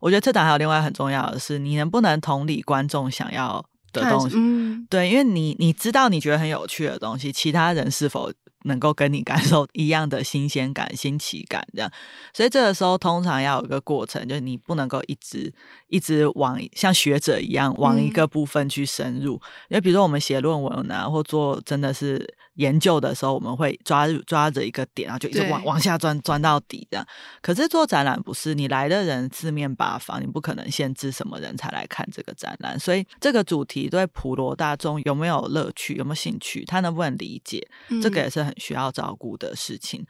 我觉得策展还有另外很重要的是，你能不能同理观众想要的东西？嗯，对，因为你你知道你觉得很有趣的东西，其他人是否能够跟你感受一样的新鲜感、新奇感？这样，所以这个时候通常要有一个过程，就是你不能够一直一直往像学者一样往一个部分去深入。嗯，因为比如说我们写论文啊，或做真的是。研究的时候，我们会抓抓着一个点，然后就一直往往下钻，钻到底这样。可是做展览不是，你来的人四面八方，你不可能限制什么人才来看这个展览。所以这个主题对普罗大众有没有乐趣，有没有兴趣，他能不能理解，嗯、这个也是很需要照顾的事情。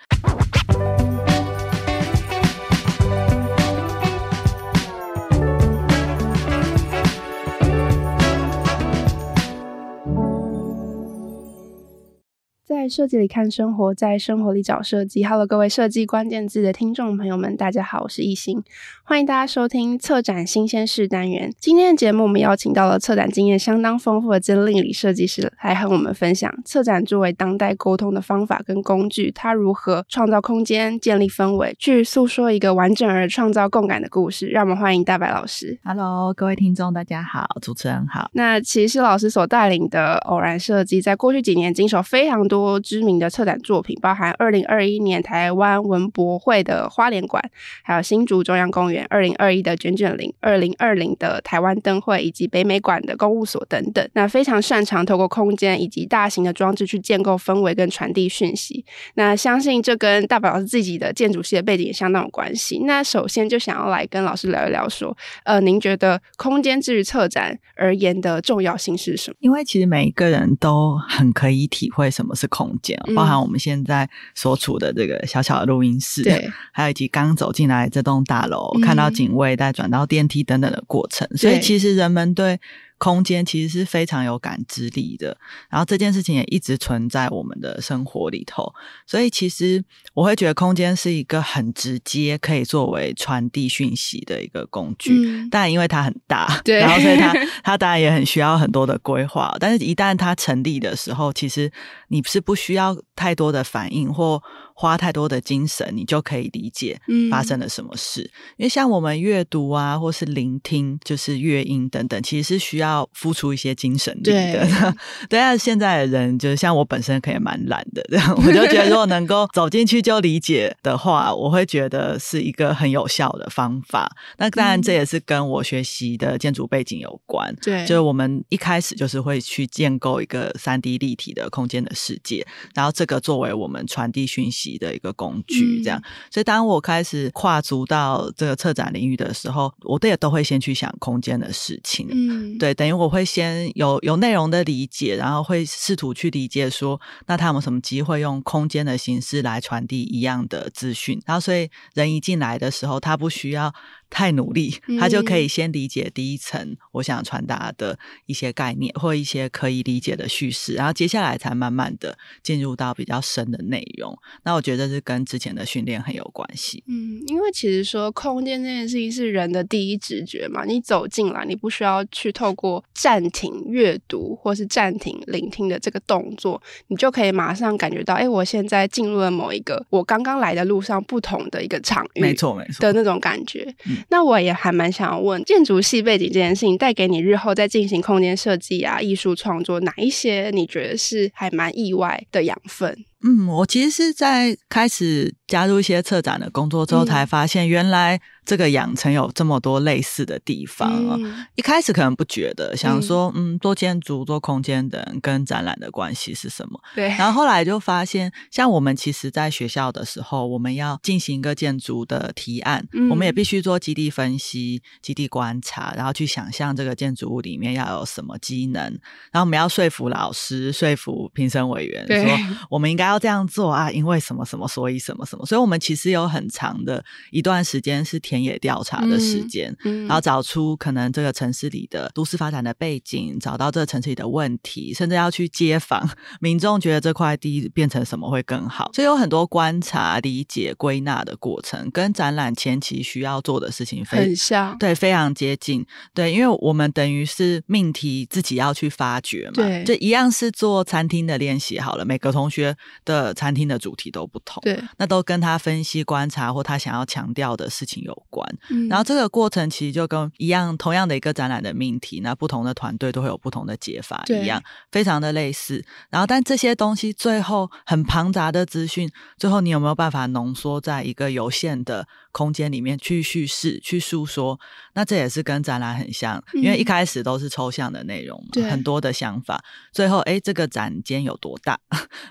在设计里看生活，在生活里找设计。Hello，各位设计关键字的听众朋友们，大家好，我是艺兴，欢迎大家收听策展新鲜事单元。今天的节目，我们邀请到了策展经验相当丰富的曾令礼设计师来和我们分享策展作为当代沟通的方法跟工具，他如何创造空间、建立氛围，去诉说一个完整而创造共感的故事。让我们欢迎大白老师。Hello，各位听众，大家好，主持人好。那其实老师所带领的偶然设计，在过去几年经手非常多。多知名的策展作品，包含二零二一年台湾文博会的花莲馆，还有新竹中央公园，二零二一的卷卷林，二零二零的台湾灯会，以及北美馆的公务所等等。那非常擅长透过空间以及大型的装置去建构氛围跟传递讯息。那相信这跟大白老师自己的建筑系的背景也相当有关系。那首先就想要来跟老师聊一聊，说，呃，您觉得空间至于策展而言的重要性是什么？因为其实每一个人都很可以体会什么是。空间，包含我们现在所处的这个小小的录音室，对，还有以及刚走进来这栋大楼，嗯、看到警卫再转到电梯等等的过程，所以其实人们对。空间其实是非常有感知力的，然后这件事情也一直存在我们的生活里头，所以其实我会觉得空间是一个很直接可以作为传递讯息的一个工具。嗯，但因为它很大，对，然后所以它它当然也很需要很多的规划，但是一旦它成立的时候，其实你是不需要太多的反应或。花太多的精神，你就可以理解发生了什么事。嗯、因为像我们阅读啊，或是聆听，就是乐音等等，其实是需要付出一些精神力的。对，对啊，现在的人就是像我本身可以蛮懒的，这 样我就觉得如果能够走进去就理解的话，我会觉得是一个很有效的方法。那当然，这也是跟我学习的建筑背景有关。对，就是我们一开始就是会去建构一个三 D 立体的空间的世界，然后这个作为我们传递讯息的一个工具，这样，所以当我开始跨足到这个策展领域的时候，我也都会先去想空间的事情，嗯，对，等于我会先有有内容的理解，然后会试图去理解说，那他有没有什么机会用空间的形式来传递一样的资讯，然后所以人一进来的时候，他不需要。太努力，他就可以先理解第一层我想传达的一些概念或一些可以理解的叙事，然后接下来才慢慢的进入到比较深的内容。那我觉得是跟之前的训练很有关系。嗯，因为其实说空间这件事情是人的第一直觉嘛，你走进来，你不需要去透过暂停阅读或是暂停聆听的这个动作，你就可以马上感觉到，哎，我现在进入了某一个我刚刚来的路上不同的一个场域，没错没错的那种感觉。嗯那我也还蛮想要问，建筑系背景这件事情带给你日后在进行空间设计啊、艺术创作，哪一些你觉得是还蛮意外的养分？嗯，我其实是在开始加入一些策展的工作之后，才发现原来。这个养成有这么多类似的地方啊、一开始可能不觉得，想说嗯，做建筑、做空间的人跟展览的关系是什么？对。然后后来就发现，像我们其实在学校的时候，我们要进行一个建筑的提案，嗯、我们也必须做基地分析、基地观察，然后去想象这个建筑物里面要有什么机能，然后我们要说服老师、说服评审委员，对说我们应该要这样做啊，因为什么什么，所以什么什么。所以我们其实有很长的一段时间是填。田野调查的时间，嗯嗯、然后找出可能这个城市里的都市发展的背景，找到这个城市里的问题，甚至要去街访 民众，觉得这块地变成什么会更好。所以有很多观察、理解、归纳的过程，跟展览前期需要做的事情很像，对，非常接近。对，因为我们等于是命题自己要去发掘嘛，对，就一样是做餐厅的练习好了。每个同学的餐厅的主题都不同，对，那都跟他分析、观察或他想要强调的事情有关。嗯，然后这个过程其实就跟一样，同样的一个展览的命题，那不同的团队都会有不同的解法，一样，非常的类似。然后，但这些东西最后很庞杂的资讯，最后你有没有办法浓缩在一个有限的空间里面去叙事、去诉说？那这也是跟展览很像，因为一开始都是抽象的内容嘛，嗯、很多的想法，最后哎，这个展间有多大？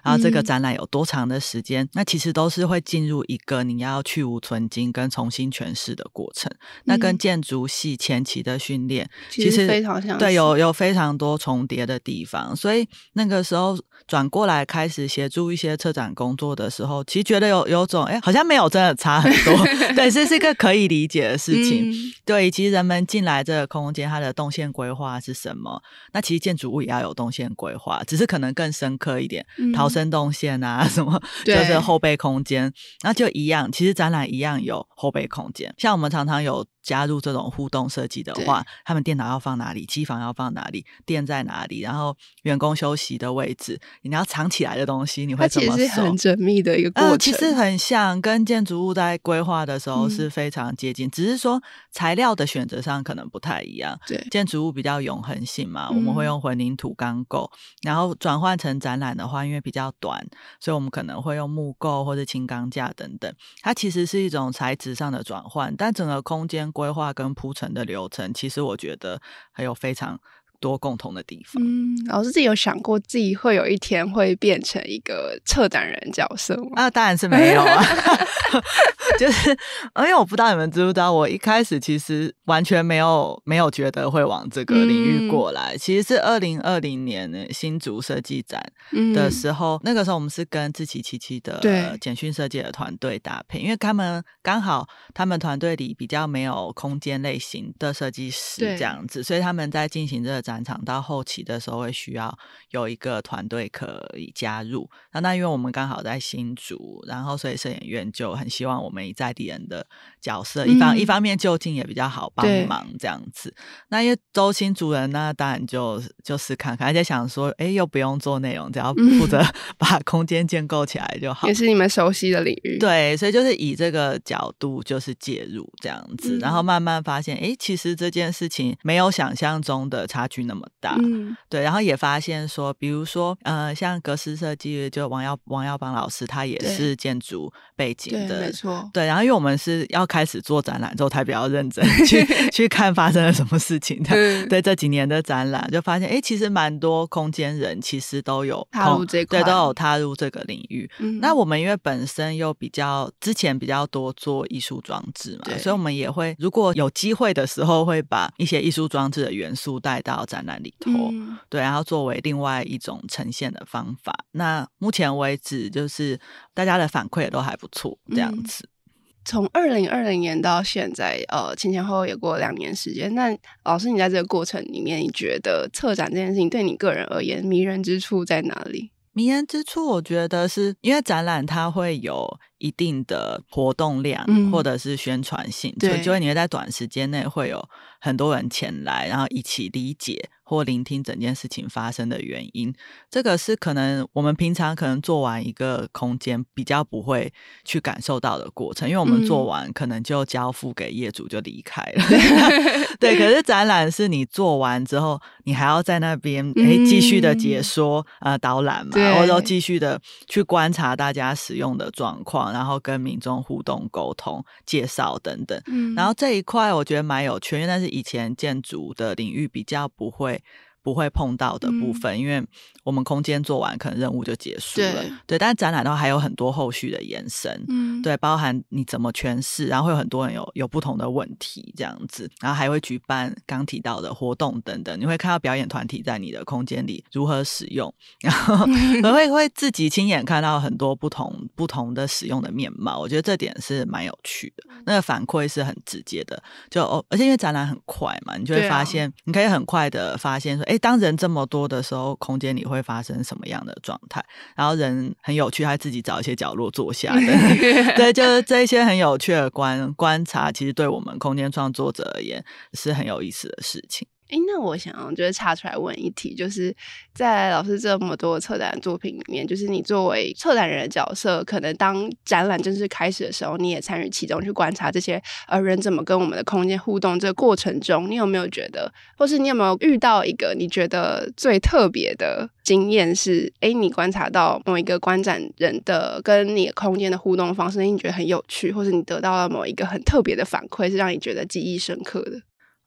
然 后这个展览有多长的时间？嗯、那其实都是会进入一个你要去无存精跟重新诠释的过程。嗯、那跟建筑系前期的训练其实，其实非常像，对，有有非常多重叠的地方。所以那个时候转过来开始协助一些策展工作的时候，其实觉得有有种哎，好像没有真的差很多。对，这是一个可以理解的事情。嗯、对，其实人们进来这个空间，它的动线规划是什么？那其实建筑物也要有动线规划，只是可能更深刻一点。嗯逃生动线啊，什么 就是后备空间，那就一样。其实展览一样有后备空间，像我们常常有。加入这种互动设计的话，他们电脑要放哪里？机房要放哪里？电在哪里？然后员工休息的位置，你要藏起来的东西，你会怎么？其实很缜密的一个过程。呃，其实很像跟建筑物在规划的时候是非常接近，嗯、只是说材料的选择上可能不太一样。对，建筑物比较永恒性嘛，嗯、我们会用混凝土钢构，然后转换成展览的话，因为比较短，所以我们可能会用木构或者轻钢架等等。它其实是一种材质上的转换，但整个空间规划跟铺陈的流程，其实我觉得还有非常多共同的地方。嗯，老师自己有想过自己会有一天会变成一个策展人角色吗？啊，当然是没有啊。就是，因为我不知道你们知不知道，我一开始其实完全没有没有觉得会往这个领域过来。嗯、其实是二零二零年新竹设计展的时候，嗯、那个时候我们是跟志奇七七的简讯设计的团队搭配，因为他们刚好他们团队里比较没有空间类型的设计师这样子，所以他们在进行这个展场到后期的时候会需要有一个团队可以加入。那那因为我们刚好在新竹，然后所以摄影院就很希望我们。在地人的角色，一方、嗯、一方面就近也比较好帮忙这样子。那因为周青主人呢，当然就就是看看，而且想说，哎，又不用做内容，只要负责把空间建构起来就好。也是你们熟悉的领域，对，所以就是以这个角度就是介入这样子，嗯、然后慢慢发现，哎，其实这件事情没有想象中的差距那么大。嗯，对，然后也发现说，比如说，呃，像格式设计，就王耀王耀邦老师，他也是建筑背景的，没错。对，然后因为我们是要开始做展览之后，才比较认真 去去看发生了什么事情的。嗯、对，这几年的展览就发现，哎，其实蛮多空间人其实都有踏入这块，对，都有踏入这个领域。嗯、那我们因为本身又比较之前比较多做艺术装置嘛，所以我们也会如果有机会的时候，会把一些艺术装置的元素带到展览里头。嗯、对，然后作为另外一种呈现的方法。那目前为止，就是大家的反馈也都还不错，这样子。嗯从二零二零年到现在，呃，前前后后也过了两年时间。那老师，你在这个过程里面，你觉得策展这件事情对你个人而言迷人之处在哪里？迷人之处，我觉得是因为展览它会有一定的活动量，或者是宣传性，嗯、所以就会你会在短时间内会有很多人前来，然后一起理解。或聆听整件事情发生的原因，这个是可能我们平常可能做完一个空间比较不会去感受到的过程，因为我们做完可能就交付给业主就离开了。嗯、对，可是展览是你做完之后，你还要在那边哎继续的解说、嗯、呃导览嘛，对或者继续的去观察大家使用的状况，然后跟民众互动沟通、介绍等等。嗯、然后这一块我觉得蛮有趣，因为那是以前建筑的领域比较不会。不会碰到的部分，嗯、因为我们空间做完，可能任务就结束了。对，对，但展览的话还有很多后续的延伸，嗯，对，包含你怎么诠释，然后会有很多人有有不同的问题这样子，然后还会举办刚提到的活动等等，你会看到表演团体在你的空间里如何使用，然后 会会自己亲眼看到很多不同不同的使用的面貌，我觉得这点是蛮有趣的，那个反馈是很直接的，就哦，而且因为展览很快嘛，你就会发现，你可以很快的发现说，哎，当人这么多的时候，空间里会发生什么样的状态？然后人很有趣，他自己找一些角落坐下的，对，就是这一些很有趣的观观察，其实对我们空间创作者而言是很有意思的事情。哎，那我想就是插出来问一题，就是在老师这么多策展作品里面，就是你作为策展人的角色，可能当展览正式开始的时候，你也参与其中去观察这些呃人怎么跟我们的空间互动。这个过程中，你有没有觉得，或是你有没有遇到一个你觉得最特别的经验？是哎，你观察到某一个观展人的跟你的空间的互动方式，你觉得很有趣，或是你得到了某一个很特别的反馈，是让你觉得记忆深刻的？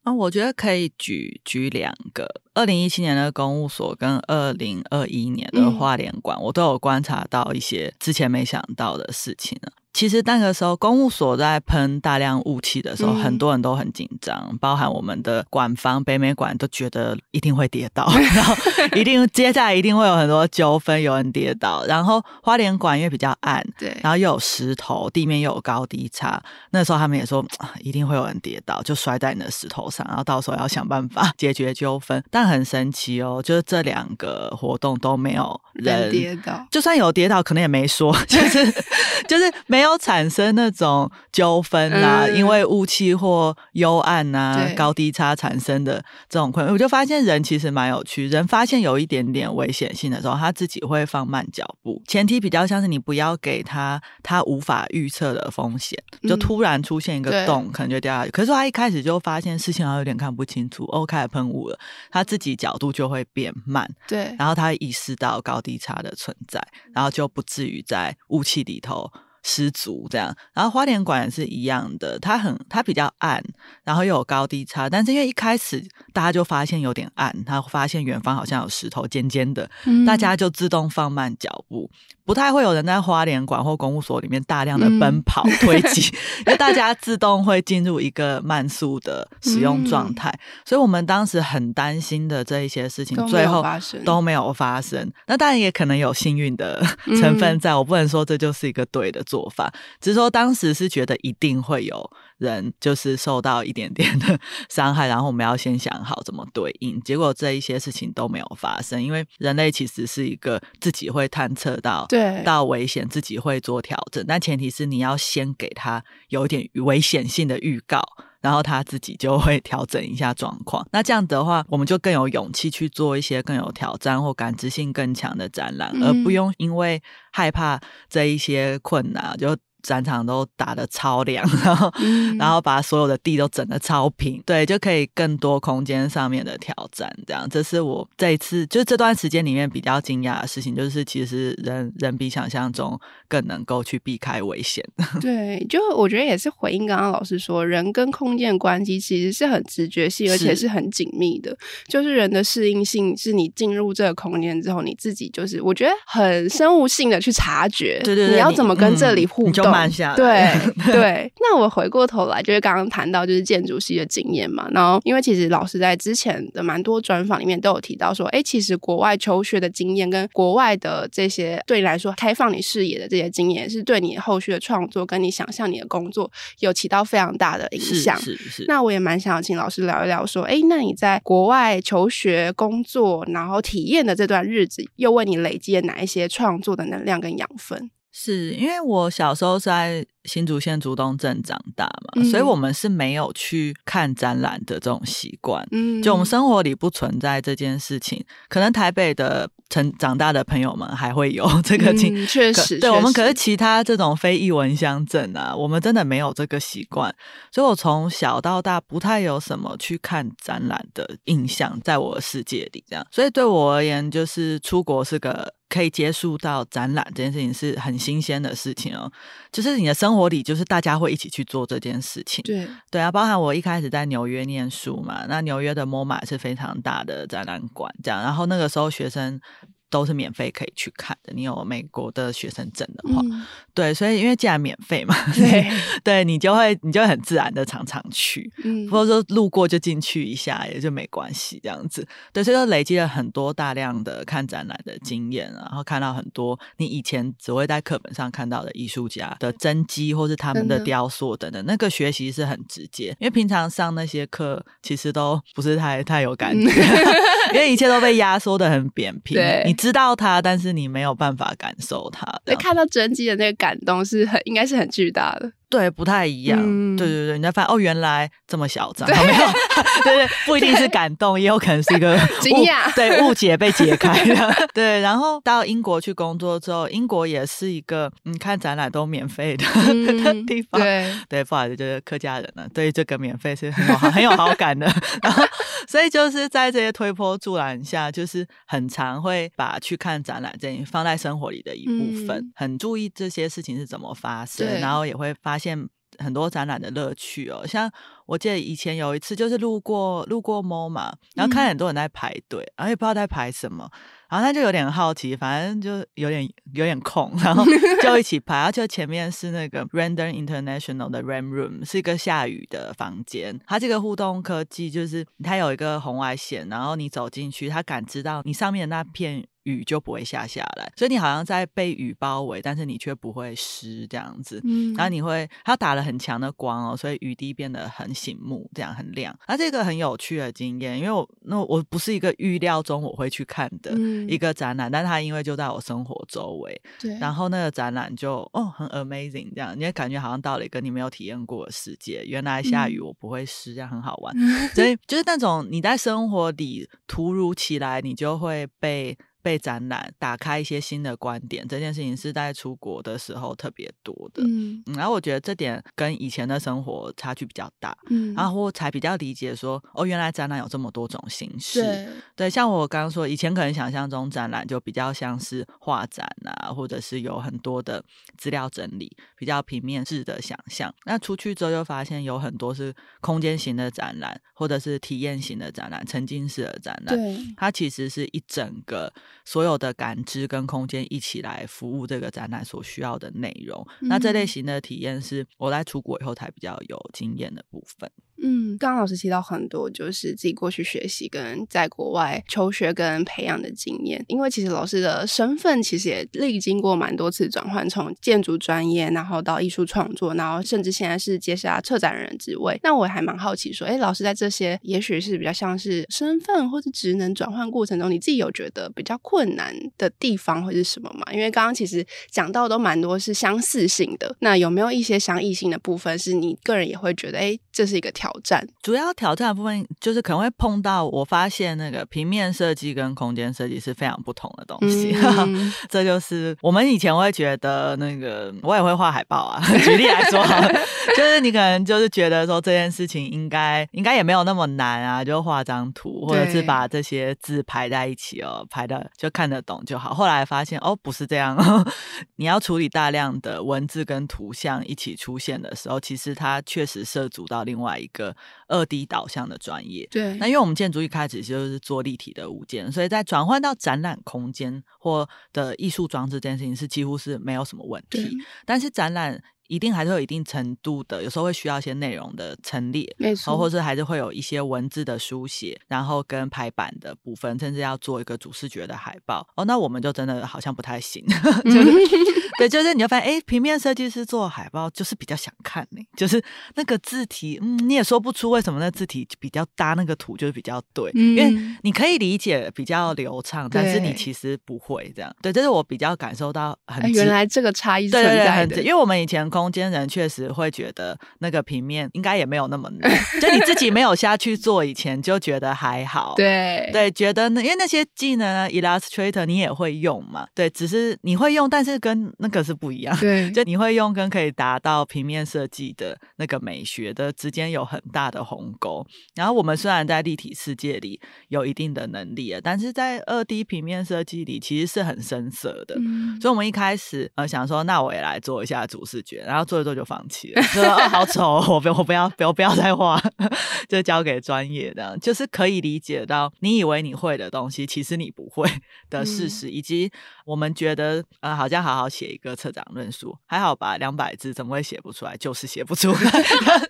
啊、我觉得可以举举两个，二零一七年的公务所跟二零二一年的花莲馆，嗯、我都有观察到一些之前没想到的事情呢。其实那个时候，公务所在喷大量雾气的时候，嗯、很多人都很紧张，包含我们的馆方北美馆都觉得一定会跌倒，然后一定接下来一定会有很多纠纷，有人跌倒。然后花莲馆因为比较暗，对，然后又有石头，地面又有高低差，那时候他们也说一定会有人跌倒，就摔在你的石头上，然后到时候要想办法解决纠纷。但很神奇哦，就是这两个活动都没有人，跌倒，就算有跌倒，可能也没说，就是 就是没。有产生那种纠纷啦，嗯、因为雾气或幽暗呐、啊、高低差产生的这种困难，我就发现人其实蛮有趣。人发现有一点点危险性的时候，他自己会放慢脚步。前提比较像是你不要给他他无法预测的风险，就突然出现一个洞，嗯、可能就掉下去。可是他一开始就发现事情好像有点看不清楚，哦，开始喷雾了，他自己角度就会变慢。对，然后他意识到高低差的存在，然后就不至于在雾气里头。失足这样，然后花莲馆也是一样的，它很它比较暗，然后又有高低差，但是因为一开始大家就发现有点暗，他发现远方好像有石头尖尖的，嗯、大家就自动放慢脚步。不太会有人在花莲馆或公务所里面大量的奔跑推挤，因为大家自动会进入一个慢速的使用状态。所以我们当时很担心的这一些事情，最后都没有发生。那当然也可能有幸运的 成分在，我不能说这就是一个对的做法，只是说当时是觉得一定会有人就是受到一点点的伤害，然后我们要先想好怎么对应。结果这一些事情都没有发生，因为人类其实是一个自己会探测到。对，到危险自己会做调整，但前提是你要先给他有点危险性的预告，然后他自己就会调整一下状况。那这样的话，我们就更有勇气去做一些更有挑战或感知性更强的展览，嗯、而不用因为害怕这一些困难就。展场都打的超亮，然后，嗯、然后把所有的地都整的超平，对，就可以更多空间上面的挑战。这样，这是我这一次就这段时间里面比较惊讶的事情，就是其实人人比想象中更能够去避开危险。对，就我觉得也是回应刚刚老师说，人跟空间关系其实是很直觉性，而且是很紧密的。是就是人的适应性，是你进入这个空间之后，你自己就是我觉得很生物性的去察觉，对对对，你要怎么跟这里互动。嗯慢下来。对 对，那我回过头来，就是刚刚谈到就是建筑系的经验嘛。然后，因为其实老师在之前的蛮多专访里面都有提到说，哎，其实国外求学的经验跟国外的这些对你来说开放你视野的这些经验，是对你后续的创作跟你想象你的工作有起到非常大的影响。是是是。那我也蛮想要请老师聊一聊说，哎，那你在国外求学、工作，然后体验的这段日子，又为你累积了哪一些创作的能量跟养分？是因为我小时候是在新竹县竹东镇长大嘛，嗯、所以我们是没有去看展览的这种习惯。嗯，就我们生活里不存在这件事情。可能台北的成长大的朋友们还会有这个情，嗯、确实，对我们可是其他这种非艺文乡镇啊，我们真的没有这个习惯。所以我从小到大不太有什么去看展览的印象，在我的世界里这样。所以对我而言，就是出国是个。可以接触到展览这件事情是很新鲜的事情哦。就是你的生活里，就是大家会一起去做这件事情。对对啊，包含我一开始在纽约念书嘛，那纽约的 MoMA 是非常大的展览馆，这样。然后那个时候学生。都是免费可以去看的，你有美国的学生证的话，嗯、对，所以因为既然免费嘛，对，对你就会你就会很自然的常常去，嗯，或者说路过就进去一下也就没关系这样子，对，所以就累积了很多大量的看展览的经验，然后看到很多你以前只会在课本上看到的艺术家的真迹或是他们的雕塑等等，那个学习是很直接，因为平常上那些课其实都不是太太有感觉，因为一切都被压缩的很扁平，对。你。知道它，但是你没有办法感受它。对，看到真迹的那个感动是很，应该是很巨大的。对，不太一样。嗯、对对对，你才发现哦，原来这么嚣张，对没有？对对，不一定是感动，也有可能是一个 惊讶。对，误解被解开 了。对，然后到英国去工作之后，英国也是一个你看展览都免费的、嗯、地方。对对，不好意思，就是客家人呢，对这个免费是很有很有好感的。然后，所以就是在这些推波助澜下，就是很常会把去看展览这放在生活里的一部分，嗯、很注意这些事情是怎么发生，然后也会发现很多展览的乐趣哦。像我记得以前有一次，就是路过路过 MoMA，然后看很多人在排队，嗯、然后也不知道在排什么，然后他就有点好奇，反正就有点有点空，然后就一起排。然后就前面是那个 Render International 的 RAM Room，是一个下雨的房间。它这个互动科技就是它有一个红外线，然后你走进去，它感知到你上面的那片。雨就不会下下来，所以你好像在被雨包围，但是你却不会湿这样子。嗯，然后你会，它打了很强的光哦，所以雨滴变得很醒目，这样很亮。那这个很有趣的经验，因为我那我不是一个预料中我会去看的一个展览，嗯、但它因为就在我生活周围，对，然后那个展览就哦很 amazing，这样你也感觉好像到了一个你没有体验过的世界。原来下雨我不会湿，这样很好玩。嗯、所以 就是那种你在生活里突如其来，你就会被。被展览打开一些新的观点，这件事情是在出国的时候特别多的。嗯，然后我觉得这点跟以前的生活差距比较大。嗯，然后我才比较理解说，哦，原来展览有这么多种形式。对，对，像我刚刚说，以前可能想象中展览就比较像是画展啊，或者是有很多的资料整理，比较平面式的想象。那出去之后就发现有很多是空间型的展览，或者是体验型的展览，沉浸式的展览。对，它其实是一整个。所有的感知跟空间一起来服务这个展览所需要的内容，嗯、那这类型的体验是我在出国以后才比较有经验的部分。嗯，刚刚老师提到很多，就是自己过去学习跟在国外求学跟培养的经验。因为其实老师的身份其实也历经过蛮多次转换，从建筑专业，然后到艺术创作，然后甚至现在是接下策展人职位。那我还蛮好奇说，哎，老师在这些也许是比较像是身份或是职能转换过程中，你自己有觉得比较困难的地方会是什么吗？因为刚刚其实讲到都蛮多是相似性的，那有没有一些相异性的部分，是你个人也会觉得，哎，这是一个挑战？主要挑战的部分就是可能会碰到，我发现那个平面设计跟空间设计是非常不同的东西。嗯、这就是我们以前会觉得那个我也会画海报啊。举例来说，就是你可能就是觉得说这件事情应该应该也没有那么难啊，就画张图或者是把这些字排在一起哦，排的就看得懂就好。后来发现哦，不是这样，你要处理大量的文字跟图像一起出现的时候，其实它确实涉足到另外一个。二 D 导向的专业，对，那因为我们建筑一开始就是做立体的物件，所以在转换到展览空间或的艺术装置这件事情是几乎是没有什么问题。但是展览一定还是有一定程度的，有时候会需要一些内容的陈列，没错，或者是还是会有一些文字的书写，然后跟排版的部分，甚至要做一个主视觉的海报。哦，那我们就真的好像不太行，就是。对，就是你就发现，哎，平面设计师做海报就是比较想看呢，就是那个字体，嗯，你也说不出为什么那字体比较搭那个图就是比较对，嗯、因为你可以理解比较流畅，但是你其实不会这样。对，这是我比较感受到很，原来这个差异存在的。对对对，因为我们以前空中间人确实会觉得那个平面应该也没有那么难，就你自己没有下去做以前就觉得还好。对对，觉得那因为那些技能，Illustrator 你也会用嘛，对，只是你会用，但是跟那个是不一样。对，就你会用跟可以达到平面设计的那个美学的之间有很大的鸿沟。然后我们虽然在立体世界里有一定的能力，但是在二 D 平面设计里其实是很生涩的。嗯，所以我们一开始呃想说，那我也来做一下主视觉，然后做一做就放弃了，说哦好丑，我不我不要不要不要再画，就交给专业的，就是可以理解到你以为你会的东西，其实你不会 的事实，嗯、以及我们觉得呃好像好好写一个策展论述还好吧，两百字怎么会写不出来？就是写不出来，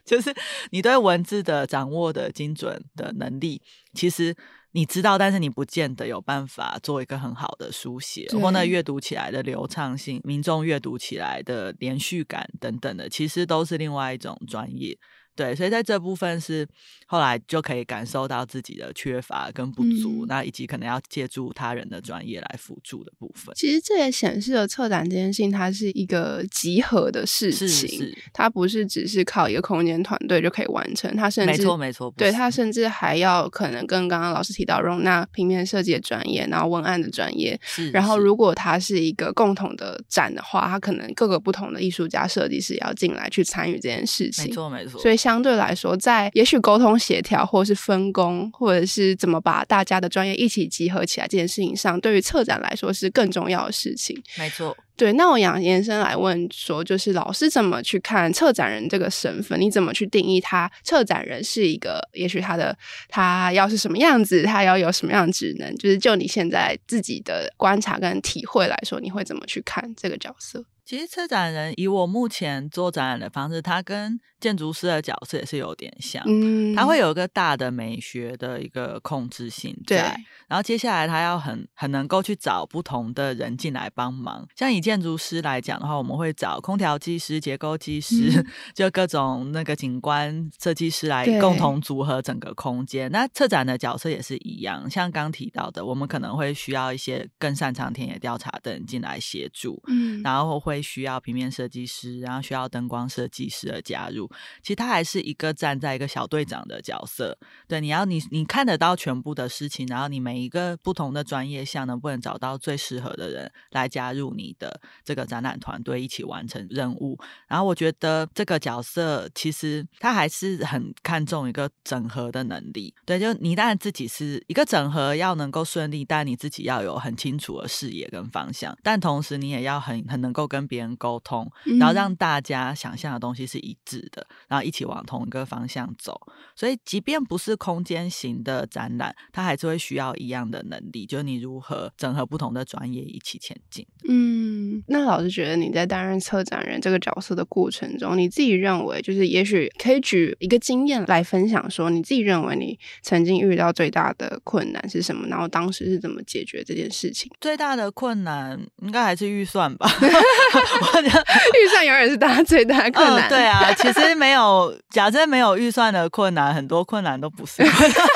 就是你对文字的掌握的精准的能力，其实。你知道，但是你不见得有办法做一个很好的书写，或那阅读起来的流畅性、民众阅读起来的连续感等等的，其实都是另外一种专业。对，所以在这部分是后来就可以感受到自己的缺乏跟不足，嗯、那以及可能要借助他人的专业来辅助的部分。其实这也显示了策展这件事情，它是一个集合的事情，是是它不是只是靠一个空间团队就可以完成，它甚至没错没错，对它甚至还要可能跟刚刚老师提到容纳平面设计的专业，然后文案的专业，然后如果它是一个共同的展的话，它可能各个不同的艺术家、设计师也要进来去参与这件事情，没错没错，所以。相对来说，在也许沟通协调，或是分工，或者是怎么把大家的专业一起集合起来这件事情上，对于策展来说是更重要的事情。没错，对。那我想延伸来问说，就是老师怎么去看策展人这个身份？你怎么去定义他？策展人是一个，也许他的他要是什么样子，他要有什么样的职能？就是就你现在自己的观察跟体会来说，你会怎么去看这个角色？其实策展人以我目前做展览的方式，他跟建筑师的角色也是有点像，嗯，他会有一个大的美学的一个控制性在，对，然后接下来他要很很能够去找不同的人进来帮忙。像以建筑师来讲的话，我们会找空调技师、结构技师，嗯、就各种那个景观设计师来共同组合整个空间。那策展的角色也是一样，像刚提到的，我们可能会需要一些更擅长田野调查的人进来协助，嗯，然后会需要平面设计师，然后需要灯光设计师的加入。其实他还是一个站在一个小队长的角色，对，你要你你看得到全部的事情，然后你每一个不同的专业项能不能找到最适合的人来加入你的这个展览团队一起完成任务？然后我觉得这个角色其实他还是很看重一个整合的能力，对，就你当然自己是一个整合要能够顺利，但你自己要有很清楚的视野跟方向，但同时你也要很很能够跟别人沟通，然后让大家想象的东西是一致的。然后一起往同一个方向走，所以即便不是空间型的展览，它还是会需要一样的能力，就是你如何整合不同的专业一起前进。嗯，那老师觉得你在担任策展人这个角色的过程中，你自己认为就是也许可以举一个经验来分享，说你自己认为你曾经遇到最大的困难是什么？然后当时是怎么解决这件事情？最大的困难应该还是预算吧？预算永远是大家最大的困难。对啊，其实没有。假设没有预算的困难，很多困难都不是困难。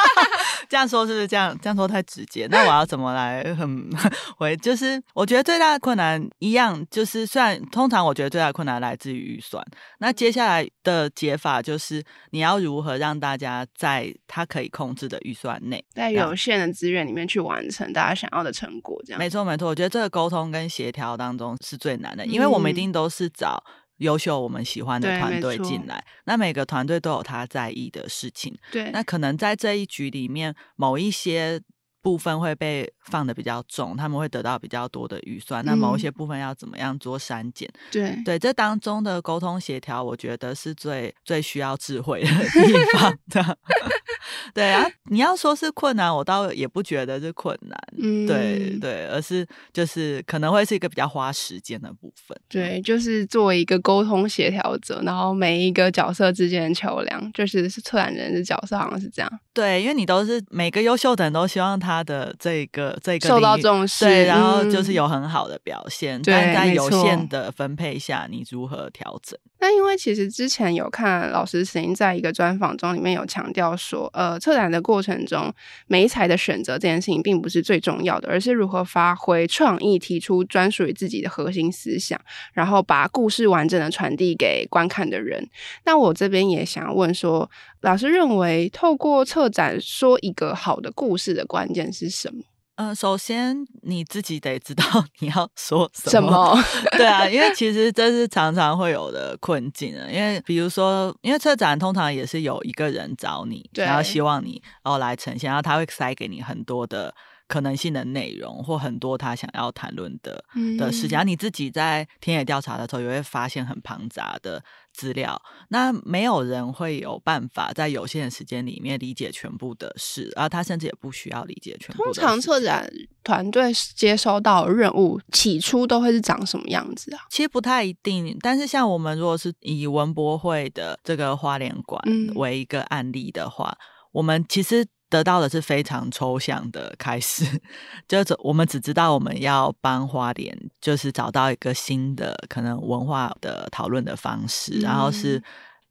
这样说是不是这样？这样说太直接。那我要怎么来很 回？就是我觉得最大的困难一样，就是虽然通常我觉得最大的困难来自于预算。那接下来的解法就是你要如何让大家在他可以控制的预算内，在有限的资源里面去完成大家想要的成果。这样没错没错。我觉得这个沟通跟协调当中是最难的，因为我们一定都是找。优秀我们喜欢的团队进来，那每个团队都有他在意的事情。对，那可能在这一局里面，某一些部分会被放的比较重，他们会得到比较多的预算。嗯、那某一些部分要怎么样做删减？对对，这当中的沟通协调，我觉得是最最需要智慧的地方 的。对啊，你要说是困难，我倒也不觉得是困难。嗯，对对，而是就是可能会是一个比较花时间的部分。对，就是作为一个沟通协调者，然后每一个角色之间的桥梁，就是策展人的角色好像是这样。对，因为你都是每个优秀的人都希望他的这个这个受到重视，对，然后就是有很好的表现。嗯、但在有限的分配下，你如何调整？那因为其实之前有看老师曾经在一个专访中里面有强调说，呃，策展的过程中，媒材的选择这件事情并不是最重要的，而是如何发挥创意，提出专属于自己的核心思想，然后把故事完整的传递给观看的人。那我这边也想问说，老师认为透过策展说一个好的故事的关键是什么？嗯、呃，首先你自己得知道 你要说什么。什么？对啊，因为其实这是常常会有的困境啊。因为比如说，因为策展通常也是有一个人找你，然后希望你然后来呈现，然后他会塞给你很多的。可能性的内容或很多他想要谈论的的事情，然后、你自己在田野调查的时候，也会发现很庞杂的资料。那没有人会有办法在有限的时间里面理解全部的事，而他甚至也不需要理解全部的事。通常策展团队接收到任务，起初都会是长什么样子啊？其实不太一定，但是像我们如果是以文博会的这个花莲馆为一个案例的话，嗯、我们其实。得到的是非常抽象的开始，就是我们只知道我们要帮花莲，就是找到一个新的可能文化的讨论的方式，嗯、然后是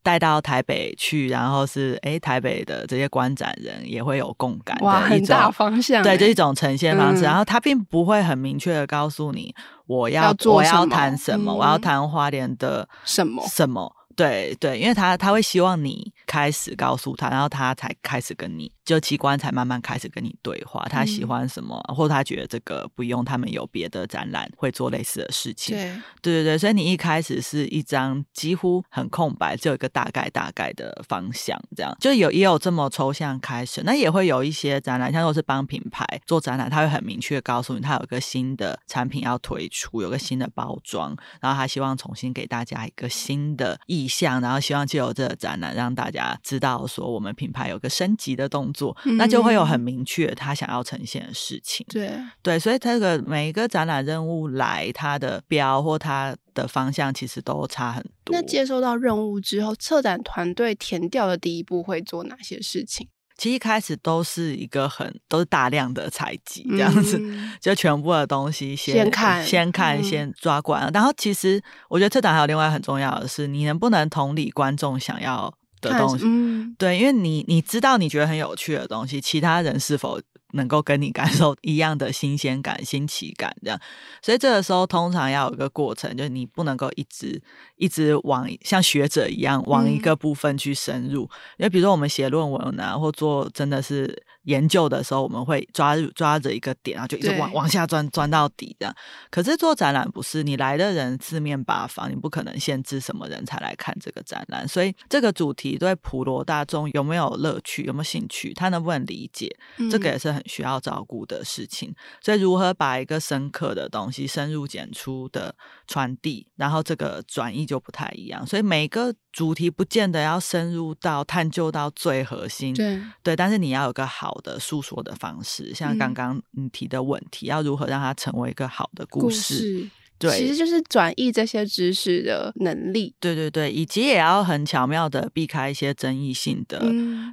带到台北去，然后是哎台北的这些观展人也会有共感的一种，哇，很大方向，对，这一种呈现方式。嗯、然后他并不会很明确的告诉你我要，我要谈什么，嗯、我要谈花莲的什么什么。对对，因为他他会希望你开始告诉他，然后他才开始跟你，就机关才慢慢开始跟你对话。他喜欢什么，嗯、或者他觉得这个不用，他们有别的展览会做类似的事情。对对对对，所以你一开始是一张几乎很空白，只有一个大概大概的方向，这样就有也有这么抽象开始。那也会有一些展览，像如果是帮品牌做展览，他会很明确告诉你，他有一个新的产品要推出，有个新的包装，然后他希望重新给大家一个新的意。意向，然后希望借由这个展览让大家知道说我们品牌有个升级的动作，嗯、那就会有很明确他想要呈现的事情。对对，所以这个每一个展览任务来，它的标或它的方向其实都差很多。那接收到任务之后，策展团队填掉的第一步会做哪些事情？其实一开始都是一个很都是大量的采集这样子，嗯、就全部的东西先先看先看先抓过来。嗯、然后其实我觉得策展还有另外很重要的是，你能不能同理观众想要的东西？嗯、对，因为你你知道你觉得很有趣的东西，其他人是否？能够跟你感受一样的新鲜感、新奇感，这样，所以这个时候通常要有一个过程，就是你不能够一直一直往像学者一样往一个部分去深入，嗯、因为比如说我们写论文啊，或做真的是研究的时候，我们会抓抓着一个点，然后就一直往往下钻，钻到底这样。可是做展览不是，你来的人四面八方，你不可能限制什么人才来看这个展览，所以这个主题对普罗大众有没有乐趣、有没有兴趣，他能不能理解，嗯、这个也是很。需要照顾的事情，所以如何把一个深刻的东西深入浅出的传递，然后这个转译就不太一样。所以每个主题不见得要深入到探究到最核心，对对，但是你要有个好的诉说的方式，像刚刚你提的问题，嗯、要如何让它成为一个好的故事。故事对，其实就是转译这些知识的能力。对对对，以及也要很巧妙的避开一些争议性的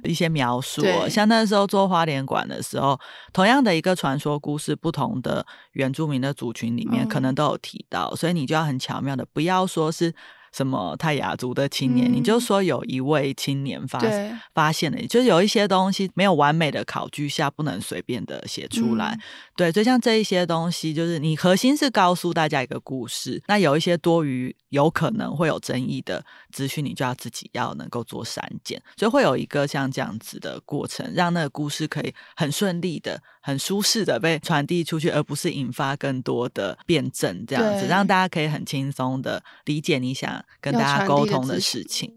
一些描述。嗯、像那时候做花莲馆的时候，同样的一个传说故事，不同的原住民的族群里面可能都有提到，嗯、所以你就要很巧妙的，不要说是。什么泰雅族的青年，嗯、你就说有一位青年发发现了，就是有一些东西没有完美的考据下，不能随便的写出来。嗯、对，就像这一些东西，就是你核心是告诉大家一个故事，那有一些多余有可能会有争议的资讯，你就要自己要能够做删减，所以会有一个像这样子的过程，让那个故事可以很顺利的、很舒适的被传递出去，而不是引发更多的辩证，这样子让大家可以很轻松的理解你想。跟大家沟通的事情。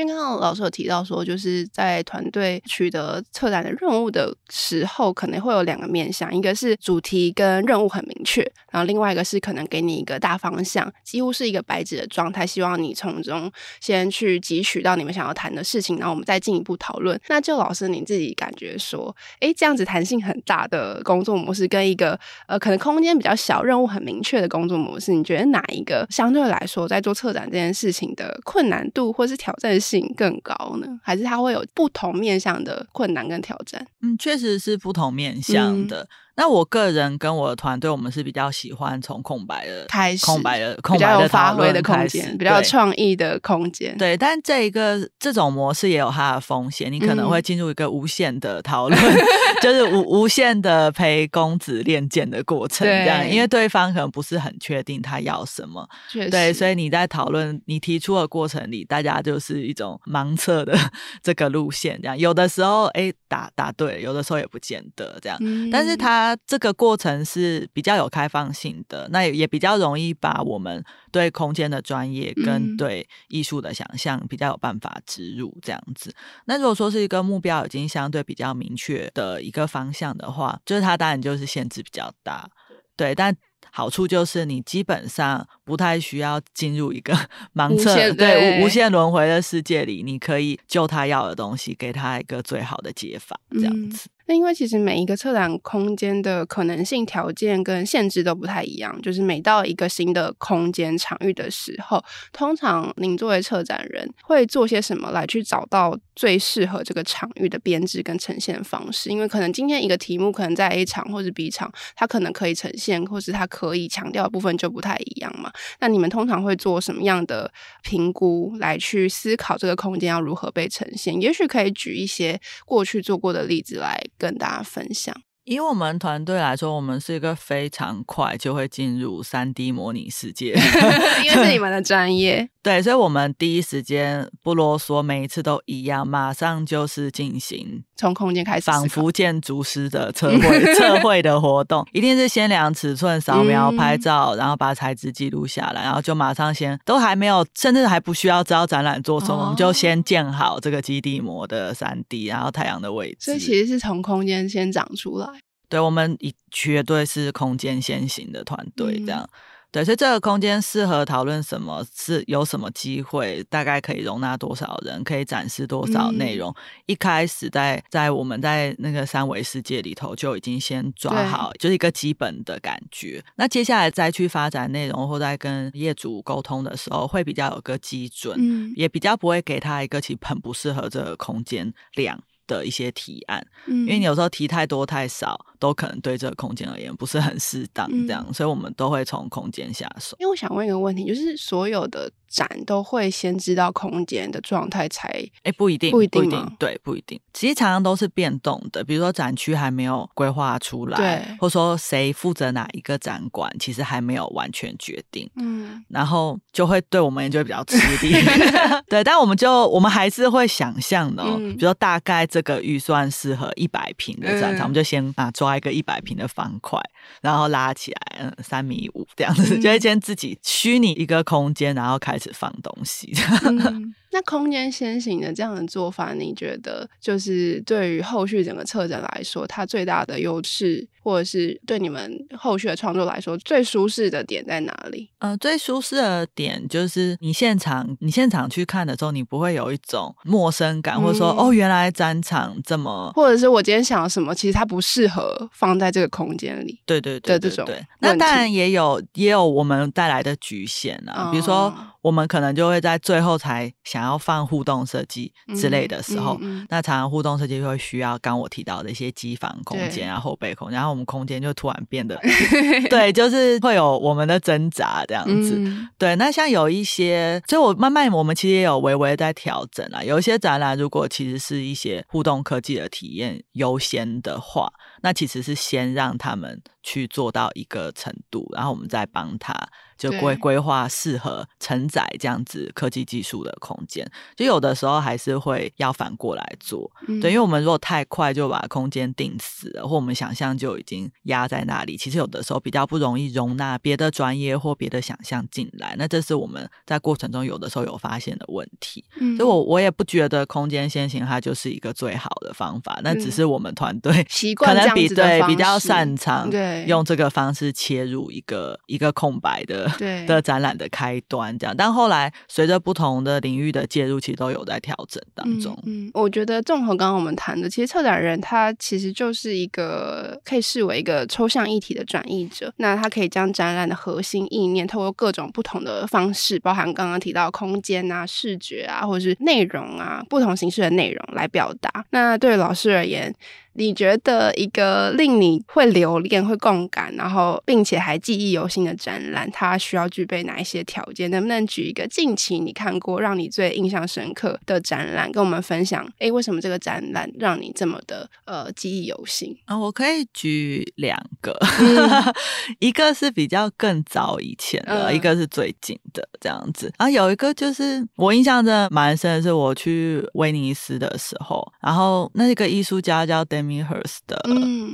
因为刚刚老师有提到说，就是在团队取得策展的任务的时候，可能会有两个面向，一个是主题跟任务很明确，然后另外一个是可能给你一个大方向，几乎是一个白纸的状态，希望你从中先去汲取到你们想要谈的事情，然后我们再进一步讨论。那就老师你自己感觉说，诶，这样子弹性很大的工作模式，跟一个呃可能空间比较小、任务很明确的工作模式，你觉得哪一个相对来说在做策展这件事情的困难度或是挑战性更高呢？还是它会有不同面向的困难跟挑战？嗯，确实是不同面向的。嗯、那我个人跟我的团队，我们是比较喜欢从空白的开始，空白的，空白的发挥的空间，比较有创意的空间。对，但这一个这种模式也有它的风险，你可能会进入一个无限的讨论，嗯、就是无无限的陪公子练剑的过程，这样，因为对。方可能不是很确定他要什么，对，所以你在讨论你提出的过程里，大家就是一种盲测的 这个路线，这样，有的时候哎答答对，有的时候也不见得这样，嗯、但是他。这个过程是比较有开放性的，那也也比较容易把我们对空间的专业跟对艺术的想象比较有办法植入这样子。那如果说是一个目标已经相对比较明确的一个方向的话，就是它当然就是限制比较大，对，但。好处就是你基本上不太需要进入一个 盲测，对无无限轮回的世界里，你可以就他要的东西，给他一个最好的解法，这样子。那、嗯、因为其实每一个策展空间的可能性条件跟限制都不太一样，就是每到一个新的空间场域的时候，通常您作为策展人会做些什么来去找到最适合这个场域的编制跟呈现方式？因为可能今天一个题目可能在 A 场或者 B 场，它可能可以呈现，或是它。可以强调的部分就不太一样嘛？那你们通常会做什么样的评估来去思考这个空间要如何被呈现？也许可以举一些过去做过的例子来跟大家分享。以我们团队来说，我们是一个非常快就会进入三 D 模拟世界，因为是你们的专业。对，所以我们第一时间不啰嗦，每一次都一样，马上就是进行从空间开始，仿佛建筑师的 测绘测绘的活动，一定是先量尺寸、扫描、拍照，然后把材质记录下来，然后就马上先都还没有，甚至还不需要知道展览做什么，哦、我们就先建好这个基地模的三 D，然后太阳的位置。所以其实是从空间先长出来。对，我们一绝对是空间先行的团队，这样。嗯、对，所以这个空间适合讨论什么，是有什么机会，大概可以容纳多少人，可以展示多少内容。嗯、一开始在在我们在那个三维世界里头就已经先抓好，就是一个基本的感觉。那接下来再去发展内容，或在跟业主沟通的时候，会比较有个基准，嗯、也比较不会给他一个其实很不适合这个空间量的一些提案，嗯、因为你有时候提太多太少，都可能对这个空间而言不是很适当，这样，嗯、所以我们都会从空间下手。因为我想问一个问题，就是所有的。展都会先知道空间的状态才，哎，不一定，不一定，不一定，对，不一定。其实常常都是变动的，比如说展区还没有规划出来，对，或者说谁负责哪一个展馆，其实还没有完全决定，嗯，然后就会对我们也就会比较吃力，对，但我们就我们还是会想象的，嗯、比如说大概这个预算适合一百平的展场，嗯、我们就先啊抓一个一百平的方块，然后拉起来，嗯，三米五这样子，嗯、就会先自己虚拟一个空间，然后开始。放东西、嗯，那空间先行的这样的做法，你觉得就是对于后续整个策展来说，它最大的优势？或者是对你们后续的创作来说，最舒适的点在哪里？呃，最舒适的点就是你现场，你现场去看的时候，你不会有一种陌生感，嗯、或者说哦，原来展场这么，或者是我今天想要什么，其实它不适合放在这个空间里。对对对，对，对，对，那当然也有也有我们带来的局限啊，嗯、比如说我们可能就会在最后才想要放互动设计之类的时候，嗯嗯嗯、那常常互动设计会需要刚我提到的一些机房空间啊、对后备空间，然后。我们空间就突然变得，对，就是会有我们的挣扎这样子。嗯、对，那像有一些，所以我慢慢我们其实也有微微在调整啊。有一些展览，如果其实是一些互动科技的体验优先的话，那其实是先让他们去做到一个程度，然后我们再帮他。就规规划适合承载这样子科技技术的空间，就有的时候还是会要反过来做，嗯、对，因为我们如果太快就把空间定死了，或我们想象就已经压在那里，其实有的时候比较不容易容纳别的专业或别的想象进来，那这是我们在过程中有的时候有发现的问题。嗯、所以我我也不觉得空间先行它就是一个最好的方法，那只是我们团队习 惯可能比对比较擅长对用这个方式切入一个一个空白的。对的展览的开端这样，但后来随着不同的领域的介入，其实都有在调整当中。嗯，嗯，我觉得综合刚刚我们谈的，其实策展人他其实就是一个可以视为一个抽象议题的转译者。那他可以将展览的核心意念，透过各种不同的方式，包含刚刚提到空间啊、视觉啊，或者是内容啊，不同形式的内容来表达。那对于老师而言，你觉得一个令你会留恋、会共感，然后并且还记忆犹新的展览，它需要具备哪一些条件？能不能举一个近期你看过让你最印象深刻的展览，跟我们分享？哎，为什么这个展览让你这么的呃记忆犹新？啊、哦，我可以举两个，嗯、一个是比较更早以前的，嗯、一个是最近的这样子。然后有一个就是我印象真的蛮深的是，我去威尼斯的时候，然后那个艺术家叫 Damien Hirst 的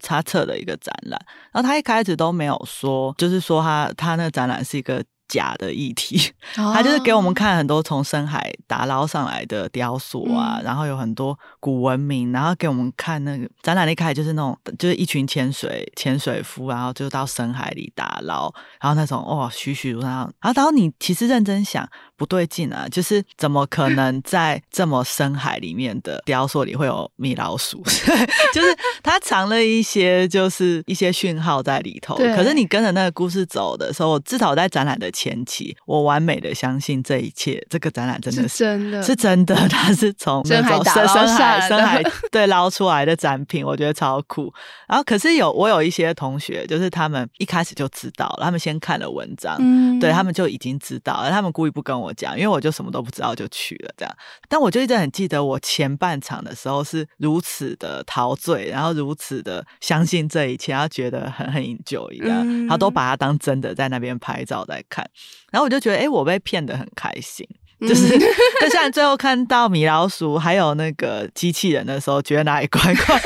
插册的一个展览，嗯、然后他一开始都没有说，就是说他他那个展览是一个。假的议题，他就是给我们看很多从深海打捞上来的雕塑啊，嗯、然后有很多古文明，然后给我们看那个展览一开始就是那种就是一群潜水潜水夫，然后就到深海里打捞，然后那种哇栩栩如生，然后然后你其实认真想不对劲啊，就是怎么可能在这么深海里面的雕塑里会有米老鼠？就是它藏了一些就是一些讯号在里头，对可是你跟着那个故事走的时候，至少在展览的。前期，我完美的相信这一切，这个展览真的是，是真的，是真的，它是从深海深深海深海对捞出来的展品，我觉得超酷。然后，可是有我有一些同学，就是他们一开始就知道了，他们先看了文章，嗯、对他们就已经知道了，他们故意不跟我讲，因为我就什么都不知道就去了这样。但我就一直很记得，我前半场的时候是如此的陶醉，然后如此的相信这一切，然后觉得很很 enjoy 一样，然后都把它当真的在那边拍照在看。然后我就觉得，哎、欸，我被骗得很开心。就是，就像 最后看到米老鼠还有那个机器人的时候，觉得哪里怪怪。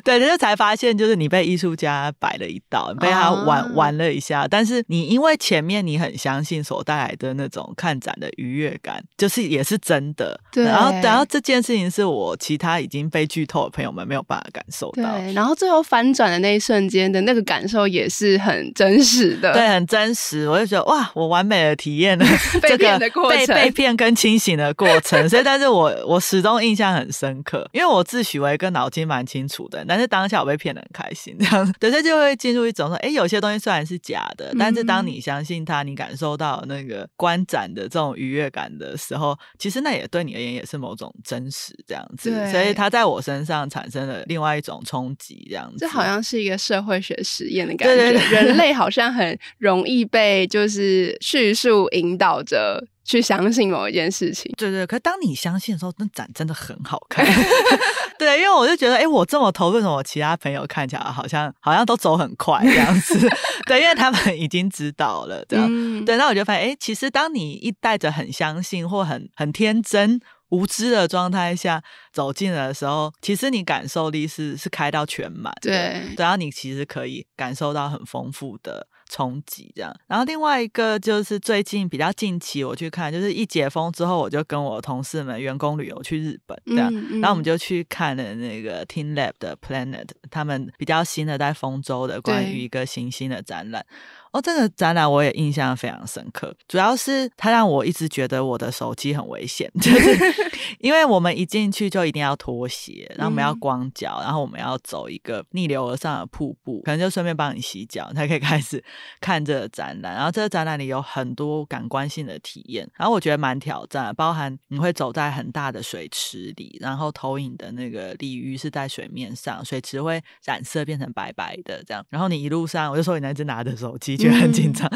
对，就才发现，就是你被艺术家摆了一道，被他玩、啊、玩了一下。但是你因为前面你很相信所带来的那种看展的愉悦感，就是也是真的。对。然后，然后这件事情是我其他已经被剧透的朋友们没有办法感受到。对。然后最后翻转的那一瞬间的那个感受也是很真实的。对，很真实。我就觉得哇，我完美的体验了 这个被骗的过程，被被骗。跟清醒的过程，所以但是我我始终印象很深刻，因为我自诩为一个脑筋蛮清楚的，但是当下我被骗的很开心，这样，对，所以就会进入一种说，哎，有些东西虽然是假的，但是当你相信它，你感受到那个观展的这种愉悦感的时候，其实那也对你而言也是某种真实，这样子，所以它在我身上产生了另外一种冲击，这样子，这好像是一个社会学实验的感觉，对对对，人类 好像很容易被就是叙述引导着。去相信某一件事情，对对。可是当你相信的时候，那展真的很好看。对，因为我就觉得，哎，我这么投入，为什么我其他朋友看起来好像好像都走很快这样子？对，因为他们已经知道了，这样。嗯、对，那我就发现，哎，其实当你一带着很相信或很很天真无知的状态下走进来的时候，其实你感受力是是开到全满。对，对，然后你其实可以感受到很丰富的。冲击这样，然后另外一个就是最近比较近期我去看，就是一解封之后，我就跟我同事们员工旅游去日本这样，嗯嗯、然后我们就去看了那个 teamLab 的 Planet，他们比较新的在丰州的关于一个行星的展览。哦，这个展览我也印象非常深刻，主要是它让我一直觉得我的手机很危险，就是 因为我们一进去就一定要脱鞋，然后我们要光脚，然后我们要走一个逆流而上的瀑布，可能就顺便帮你洗脚，才可以开始 看这个展览。然后这个展览里有很多感官性的体验，然后我觉得蛮挑战，包含你会走在很大的水池里，然后投影的那个鲤鱼是在水面上，水池会染色变成白白的这样，然后你一路上，我就说你那只拿着手机。觉得很紧张，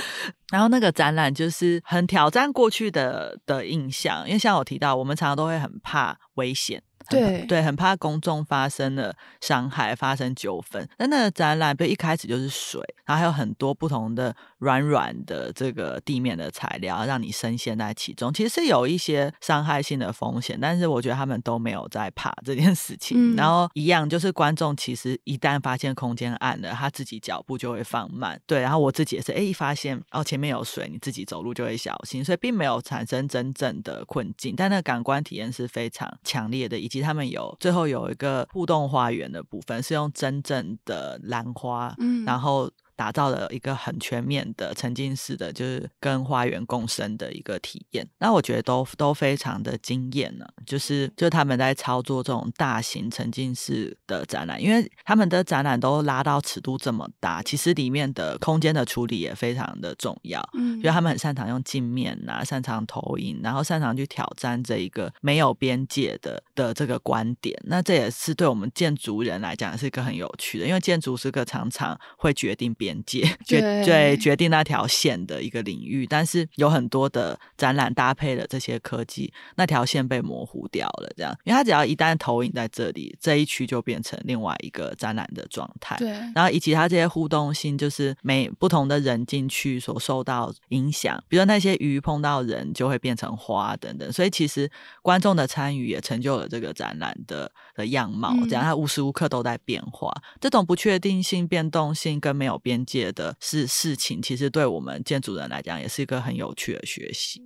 然后那个展览就是很挑战过去的的印象，因为像我提到，我们常常都会很怕危险。对对，很怕公众发生了伤害，发生纠纷。那那个展览，不一开始就是水，然后还有很多不同的软软的这个地面的材料，让你深陷在其中。其实是有一些伤害性的风险，但是我觉得他们都没有在怕这件事情。嗯、然后一样，就是观众其实一旦发现空间暗了，他自己脚步就会放慢。对，然后我自己也是，哎，一发现哦前面有水，你自己走路就会小心，所以并没有产生真正的困境。但那个感官体验是非常强烈的。其实他们有最后有一个互动花园的部分，是用真正的兰花，嗯，然后打造了一个很全面的沉浸式的，就是跟花园共生的一个体验。那我觉得都都非常的惊艳呢，就是就他们在操作这种大型沉浸式的展览，因为他们的展览都拉到尺度这么大，其实里面的空间的处理也非常的重要。嗯，因为他们很擅长用镜面啊，擅长投影，然后擅长去挑战这一个没有边界的的这个观点。那这也是对我们建筑人来讲是一个很有趣的，因为建筑是个常常会决定边界、决对，决定那条线的一个领域。但是有很多的展览搭配了这些科技，那条线被模糊掉了。这样，因为它只要一旦投影在这里，这一区就变成另外一个展览的状态。对，然后以及它这些互动性，就是每不同的人进去所受到影响，比如说那些鱼碰到人就会变成花等等。所以其实观众的参与也成就了这个展览的的样貌。这样，它无时无刻都在变化。这种不确定性、变动性跟没有边界的事事情，其实对我们建筑人来讲，也是一个很有趣的学习。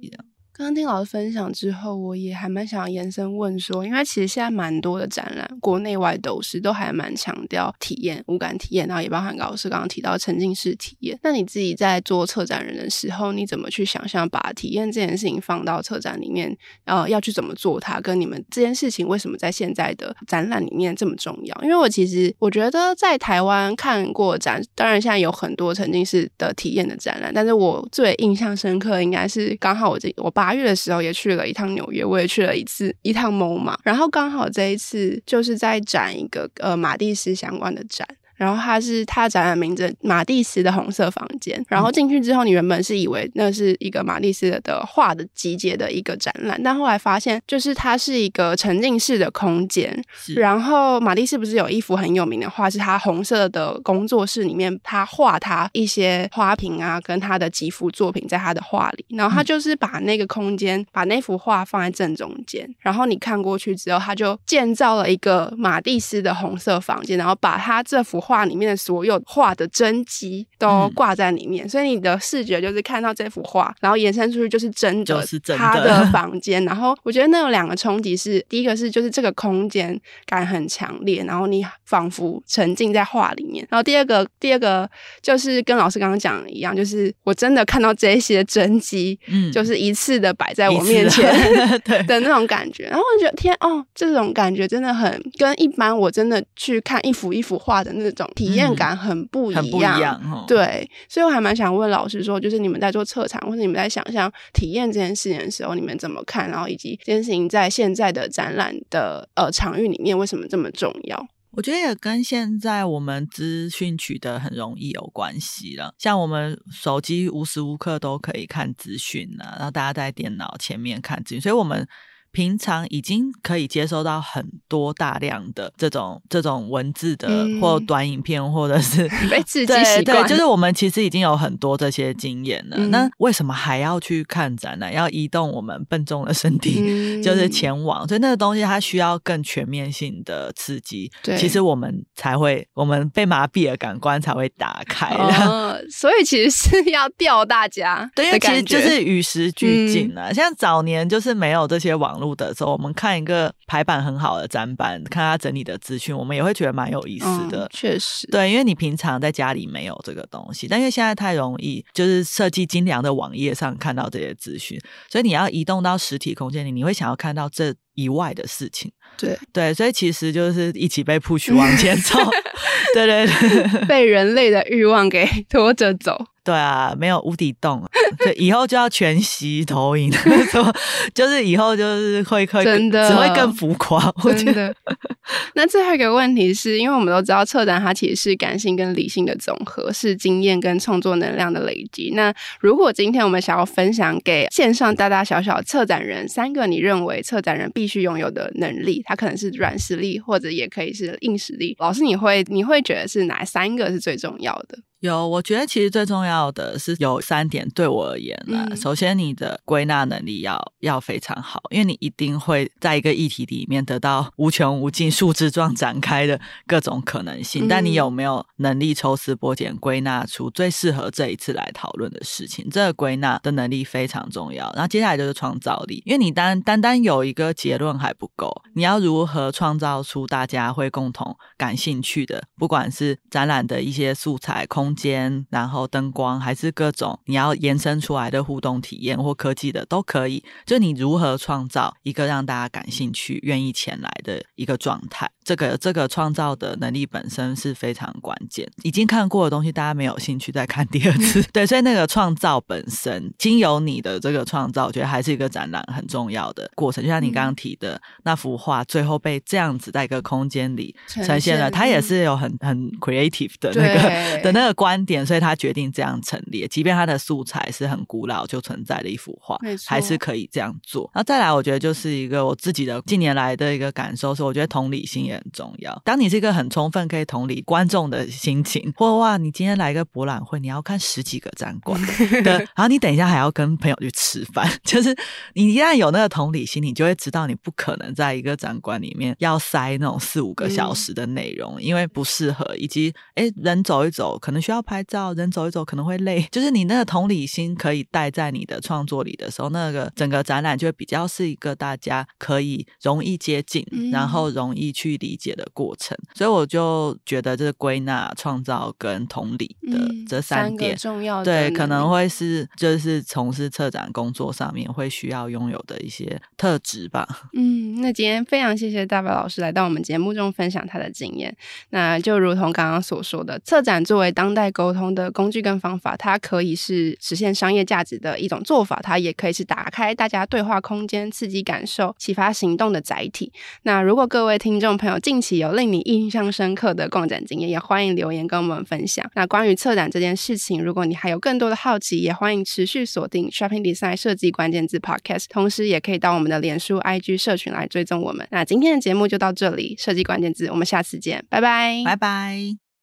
刚刚听老师分享之后，我也还蛮想延伸问说，因为其实现在蛮多的展览，国内外都是都还蛮强调体验、五感体验，然后也包含老师刚刚提到沉浸式体验。那你自己在做策展人的时候，你怎么去想象把体验这件事情放到策展里面？呃，要去怎么做它？跟你们这件事情为什么在现在的展览里面这么重要？因为我其实我觉得在台湾看过展，当然现在有很多沉浸式的体验的展览，但是我最印象深刻应该是刚好我这我爸。八月的时候也去了一趟纽约，我也去了一次一趟蒙马然后刚好这一次就是在展一个呃马蒂斯相关的展。然后它是它展览名字马蒂斯的红色房间。然后进去之后，你原本是以为那是一个马蒂斯的画的集结的一个展览，但后来发现就是它是一个沉浸式的空间。是然后马蒂斯不是有一幅很有名的画，是他红色的工作室里面，他画他一些花瓶啊，跟他的几幅作品在他的画里。然后他就是把那个空间，把那幅画放在正中间。然后你看过去之后，他就建造了一个马蒂斯的红色房间，然后把他这幅。画里面的所有画的真迹都挂在里面，嗯、所以你的视觉就是看到这幅画，然后延伸出去就是真的，就是他的房间。然后我觉得那有两个冲击是：第一个是就是这个空间感很强烈，然后你仿佛沉浸在画里面；然后第二个，第二个就是跟老师刚刚讲的一样，就是我真的看到这些真迹，嗯，就是一次的摆在我面前的，的那种感觉。然后我觉得天哦，这种感觉真的很跟一般我真的去看一幅一幅画的那种。体验感很不一样，嗯、很不一样哦、对，所以我还蛮想问老师说，就是你们在做策展或者你们在想象体验这件事情的时候，你们怎么看？然后以及这件事情在现在的展览的呃场域里面为什么这么重要？我觉得也跟现在我们资讯取得很容易有关系了。像我们手机无时无刻都可以看资讯啊，然后大家在电脑前面看资讯，所以我们。平常已经可以接收到很多大量的这种这种文字的或短影片，或者是、嗯、被刺激习惯，对，就是我们其实已经有很多这些经验了。嗯、那为什么还要去看展呢？要移动我们笨重的身体，嗯、就是前往。所以那个东西它需要更全面性的刺激，对其实我们才会，我们被麻痹的感官才会打开。哦、所以其实是要吊大家，对，因为其实就是与时俱进啊。嗯、像早年就是没有这些网。录的时候，我们看一个排版很好的展板，看他整理的资讯，我们也会觉得蛮有意思的。嗯、确实，对，因为你平常在家里没有这个东西，但因为现在太容易，就是设计精良的网页上看到这些资讯，所以你要移动到实体空间里，你会想要看到这以外的事情。对对，所以其实就是一起被 push 往前走。对对对，被人类的欲望给拖着走。对啊，没有无底洞，就以后就要全息投影，说就是以后就是会会真的只会更浮夸，我觉得。那最后一个问题是，因为我们都知道策展它其实是感性跟理性的总和，是经验跟创作能量的累积。那如果今天我们想要分享给线上大大小小策展人三个你认为策展人必须拥有的能力，它可能是软实力，或者也可以是硬实力。老师，你会你会觉得是哪三个是最重要的？有，我觉得其实最重要的是有三点，对我而言呢，嗯、首先，你的归纳能力要要非常好，因为你一定会在一个议题里面得到无穷无尽树枝状展开的各种可能性。嗯、但你有没有能力抽丝剥茧，归纳出最适合这一次来讨论的事情？这个归纳的能力非常重要。然后接下来就是创造力，因为你单单单有一个结论还不够，你要如何创造出大家会共同感兴趣的，不管是展览的一些素材空。空间，然后灯光，还是各种你要延伸出来的互动体验或科技的都可以。就你如何创造一个让大家感兴趣、愿意前来的一个状态，这个这个创造的能力本身是非常关键。已经看过的东西，大家没有兴趣再看第二次。对，所以那个创造本身，经由你的这个创造，我觉得还是一个展览很重要的过程。就像你刚刚提的、嗯、那幅画，最后被这样子在一个空间里呈现了，它也是有很很 creative 的那个的那个观点，所以他决定这样陈列，即便他的素材是很古老就存在的一幅画，还是可以这样做。然后再来，我觉得就是一个我自己的近年来的一个感受是，我觉得同理心也很重要。当你是一个很充分可以同理观众的心情，或哇，你今天来一个博览会，你要看十几个展馆，对，然后你等一下还要跟朋友去吃饭，就是你一旦有那个同理心，你就会知道你不可能在一个展馆里面要塞那种四五个小时的内容，嗯、因为不适合，以及哎，人走一走可能需要拍照，人走一走可能会累，就是你那个同理心可以带在你的创作里的时候，那个整个展览就会比较是一个大家可以容易接近，嗯、然后容易去理解的过程。所以我就觉得，这是归纳、创造跟同理的这三点、重要的，对，可能会是就是从事策展工作上面会需要拥有的一些特质吧。嗯，那今天非常谢谢大白老师来到我们节目中分享他的经验。那就如同刚刚所说的，策展作为当代在沟通的工具跟方法，它可以是实现商业价值的一种做法，它也可以是打开大家对话空间、刺激感受、启发行动的载体。那如果各位听众朋友近期有令你印象深刻的逛展经验，也欢迎留言跟我们分享。那关于策展这件事情，如果你还有更多的好奇，也欢迎持续锁定 Shopping Design 设计关键字 Podcast，同时也可以到我们的脸书、IG 社群来追踪我们。那今天的节目就到这里，设计关键字，我们下次见，拜拜，拜拜。